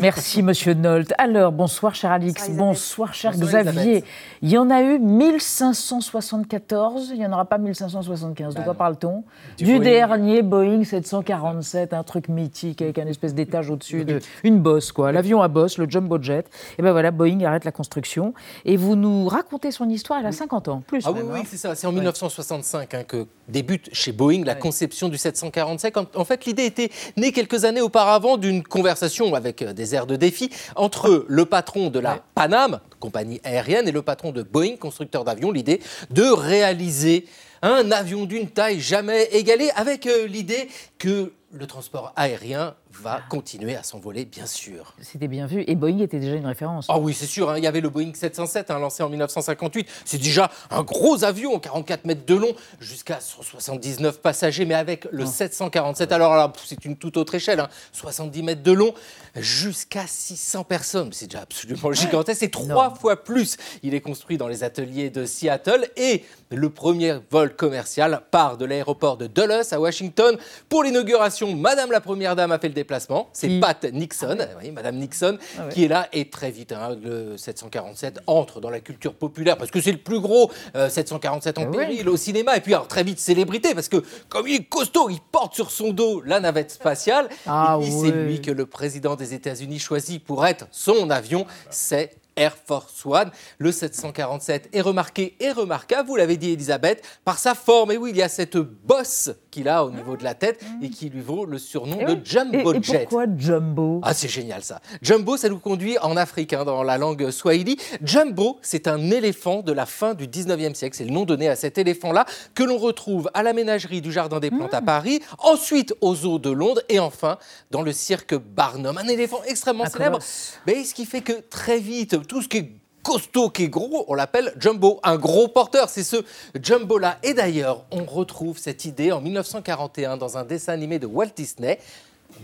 Merci, monsieur Nolt. Alors, bonsoir, cher Alix. Bonsoir, cher Xavier. Il y en a eu 1574, il n'y en aura pas 1575. de quoi parle-t-on? Du, dernier Boeing 747, un truc mythique avec un espèce d'étage au-dessus, de, une bosse, quoi. L'avion à bosse, le jumbo jet. Et ben voilà, Boeing arrête la construction. Et vous nous racontez son histoire, elle a 50 ans, plus. Ah oui, oui, hein. c'est ça. C'est en 1965 hein, que débute chez Boeing la conception du 745. En, fait, l'idée était née quelques années auparavant d'une conversation avec euh, des airs de défi entre le patron de la Panam, compagnie aérienne, et le patron de Boeing, constructeur d'avions. L'idée de réaliser un avion d'une taille jamais égalée, avec euh, l'idée que le transport aérien va continuer à s'envoler, bien sûr. C'était bien vu. Et Boeing était déjà une référence. Ah oui, c'est sûr. Hein. Il y avait le Boeing 707 hein, lancé en 1958. C'est déjà un gros avion, 44 mètres de long, jusqu'à 179 passagers. Mais avec le 747, ah. alors là, c'est une toute autre échelle. 70 hein. mètres de long, jusqu'à 600 personnes. C'est déjà absolument *laughs* gigantesque. C'est trois fois plus. Il est construit dans les ateliers de Seattle. Et le premier vol commercial part de l'aéroport de Dulles à Washington. Pour l'inauguration, Madame la Première Dame a fait le déplacement. C'est Pat Nixon, ah oui. Madame Nixon, ah qui est là. Et très vite, hein, le 747 entre dans la culture populaire parce que c'est le plus gros 747 euh, en ah péril au cinéma. Et puis, alors, très vite, célébrité parce que comme il est costaud, il porte sur son dos la navette spatiale. et puis, c'est lui que le président des États-Unis choisit pour être son avion. C'est Air Force One. Le 747 est remarqué et remarquable, vous l'avez dit Elisabeth, par sa forme. Et oui, il y a cette bosse qu'il a au niveau de la tête et qui lui vaut le surnom de Jumbo Jet. Et pourquoi Jumbo? Ah, c'est génial ça. Jumbo, ça nous conduit en Afrique, hein, dans la langue swahili. Jumbo, c'est un éléphant de la fin du 19e siècle. C'est le nom donné à cet éléphant-là que l'on retrouve à la ménagerie du Jardin des Plantes à mmh. Paris, ensuite aux zoos de Londres et enfin dans le cirque Barnum. Un éléphant extrêmement célèbre. Mais ce qui fait que très vite, tout ce qui est costaud, qui est gros, on l'appelle Jumbo, un gros porteur. C'est ce Jumbo-là. Et d'ailleurs, on retrouve cette idée en 1941 dans un dessin animé de Walt Disney.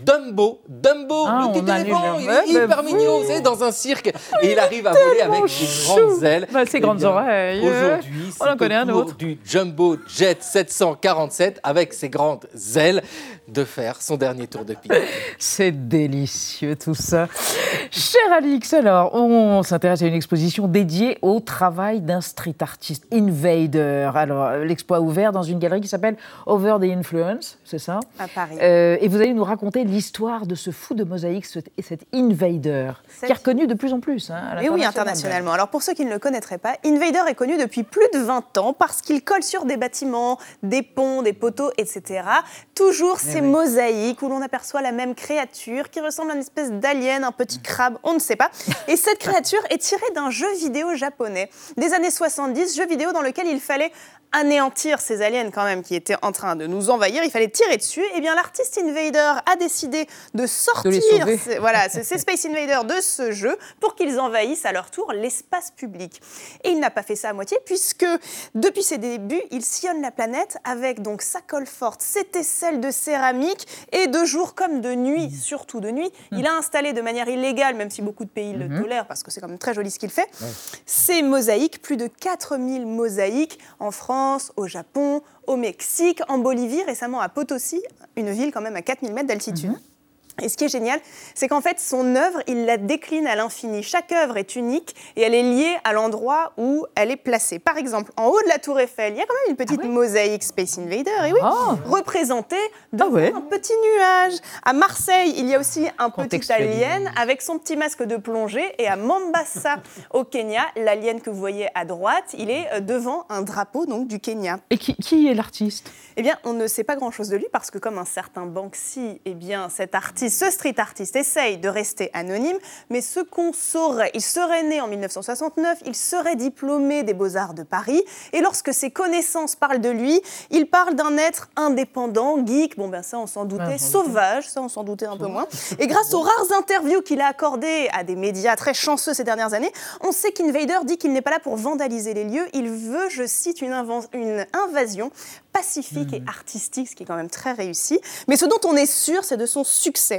Dumbo, Dumbo, Ah, le petit éléphant, il est hyper mignon, c'est dans un cirque et il arrive à voler avec ses grandes ailes. Bah, ses Eh grandes bien, oreilles. Aujourd'hui, On en connaît un autre. du Jumbo Jet 747 avec ses grandes ailes de faire son dernier tour de piste. *laughs* C'est délicieux tout ça. Cher Alix, alors, on s'intéresse à une exposition dédiée au travail d'un street artist, Invader. Alors, l'expo a ouvert dans une galerie qui s'appelle Over the Influence, c'est ça? À Paris. Euh, et vous allez nous raconter l'histoire de ce fou de mosaïque, ce- cet Invader, qui est reconnu de plus en plus. hein, à Et oui, l'international. internationalement. Alors pour ceux qui ne le connaîtraient pas, Invader est connu depuis plus de 20 ans parce qu'il colle sur des bâtiments, des ponts, des poteaux, etc. Toujours Eh ces mosaïques où l'on aperçoit la même créature qui ressemble à une espèce d'alien, un petit on ne sait pas. Et cette créature est tirée d'un jeu vidéo japonais des années 70, jeu vidéo dans lequel il fallait anéantir ces aliens quand même qui étaient en train de nous envahir, il fallait tirer dessus. Et bien l'artiste Invader a décidé de sortir ces- voilà, ces Space Invaders de ce jeu pour qu'ils envahissent à leur tour l'espace public. Et il n'a pas fait ça à moitié puisque depuis ses débuts, il sillonne la planète avec donc sa colle forte, ses tesselles de céramique. Et de jour comme de nuit, surtout de nuit, il a installé de manière illégale, même si beaucoup de pays le Mhm. tolèrent parce que c'est quand même très joli ce qu'il fait, ces mosaïques, plus de 4000 mosaïques en France, au Japon, au Mexique, en Bolivie, récemment à Potosi, une ville quand même à 4000 mètres d'altitude. Et ce qui est génial, c'est qu'en fait, son œuvre, il la décline à l'infini. Chaque œuvre est unique et elle est liée à l'endroit où elle est placée. Par exemple, en haut de la Tour Eiffel, il y a quand même une petite mosaïque Space Invader, et oui, représentée devant un petit nuage. À Marseille, il y a aussi un petit alien avec son petit masque de plongée. Et à Mombasa, *laughs* au Kenya, l'alien que vous voyez à droite, il est euh, devant un drapeau donc du Kenya. Et qui, qui est l'artiste? Eh bien, on ne sait pas grand-chose de lui parce que comme un certain Banksy, eh bien, cet artiste, ce street artiste essaye de rester anonyme, mais ce qu'on saurait, il serait né en 1969, il serait diplômé des Beaux-Arts de Paris, et lorsque ses connaissances parlent de lui, il parle d'un être indépendant, geek, bon ben ça on s'en doutait, doutait. sauvage, ça on s'en doutait un peu moins, et grâce *laughs* aux rares interviews qu'il a accordées à des médias très chanceux ces dernières années, on sait qu'Invader dit qu'il n'est pas là pour vandaliser les lieux, il veut, je cite, une, invasion pacifique et artistique, ce qui est quand même très réussi. Mais ce dont on est sûr, c'est de son succès.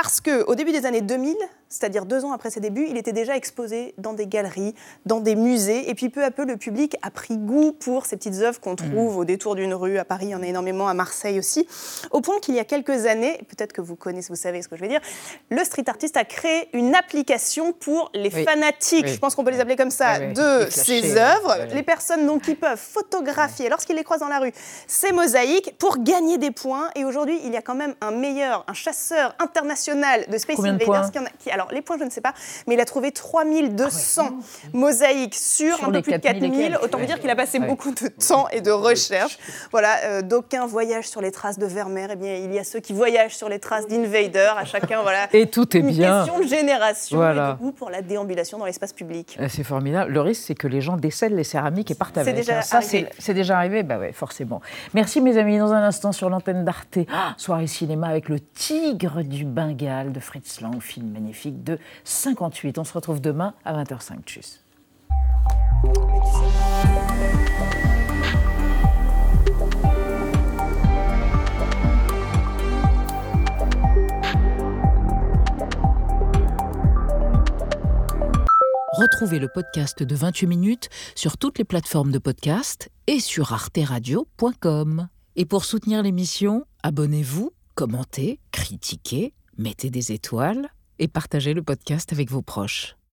Parce qu'au début des années 2000, c'est-à-dire deux ans après ses débuts, il était déjà exposé dans des galeries, dans des musées, et puis peu à peu, le public a pris goût pour ces petites œuvres qu'on trouve au détour d'une rue, à Paris, il y en a énormément, à Marseille aussi, au point qu'il y a quelques années, peut-être que vous connaissez, vous savez ce que je veux dire, le street artist a créé une application pour les Oui. fanatiques, Oui. je pense qu'on peut les appeler comme ça, Oui, de ouais. œuvres, les personnes donc qui peuvent photographier lorsqu'ils les croisent dans la rue ces mosaïques pour gagner des points. Et aujourd'hui, il y a quand même un meilleur, un chasseur international de Space Combien de Invaders. points qui en a- qui- alors, les points, je ne sais pas, mais il a trouvé 3200 mosaïques sur, Sur un peu plus de 4000 et 4000. quelques. Autant vous dire qu'il a passé Ouais. beaucoup de temps et de recherche. Voilà, euh, d'aucuns voyagent sur les traces de Vermeer. Eh bien, il y a ceux qui voyagent sur les traces d'Invader. À chacun, voilà. *laughs* Et tout est une bien. question de génération Voilà. et de goût pour la déambulation dans l'espace public. Euh, C'est formidable. Le risque, c'est que les gens décèlent les céramiques et partent C'est avec. déjà hein. Ça, arrivé. c'est déjà arrivé Bah ouais, forcément. Merci, mes amis. Dans un instant, sur l'antenne d'Arte, soirée cinéma avec Le Tigre du De Fritz Lang, film magnifique de 58. On se retrouve demain à 20h05. Tchuss. Retrouvez le podcast de 28 minutes sur toutes les plateformes de podcast et sur arteradio.com. Et pour soutenir l'émission, abonnez-vous, commentez, critiquez, mettez des étoiles et partagez le podcast avec vos proches.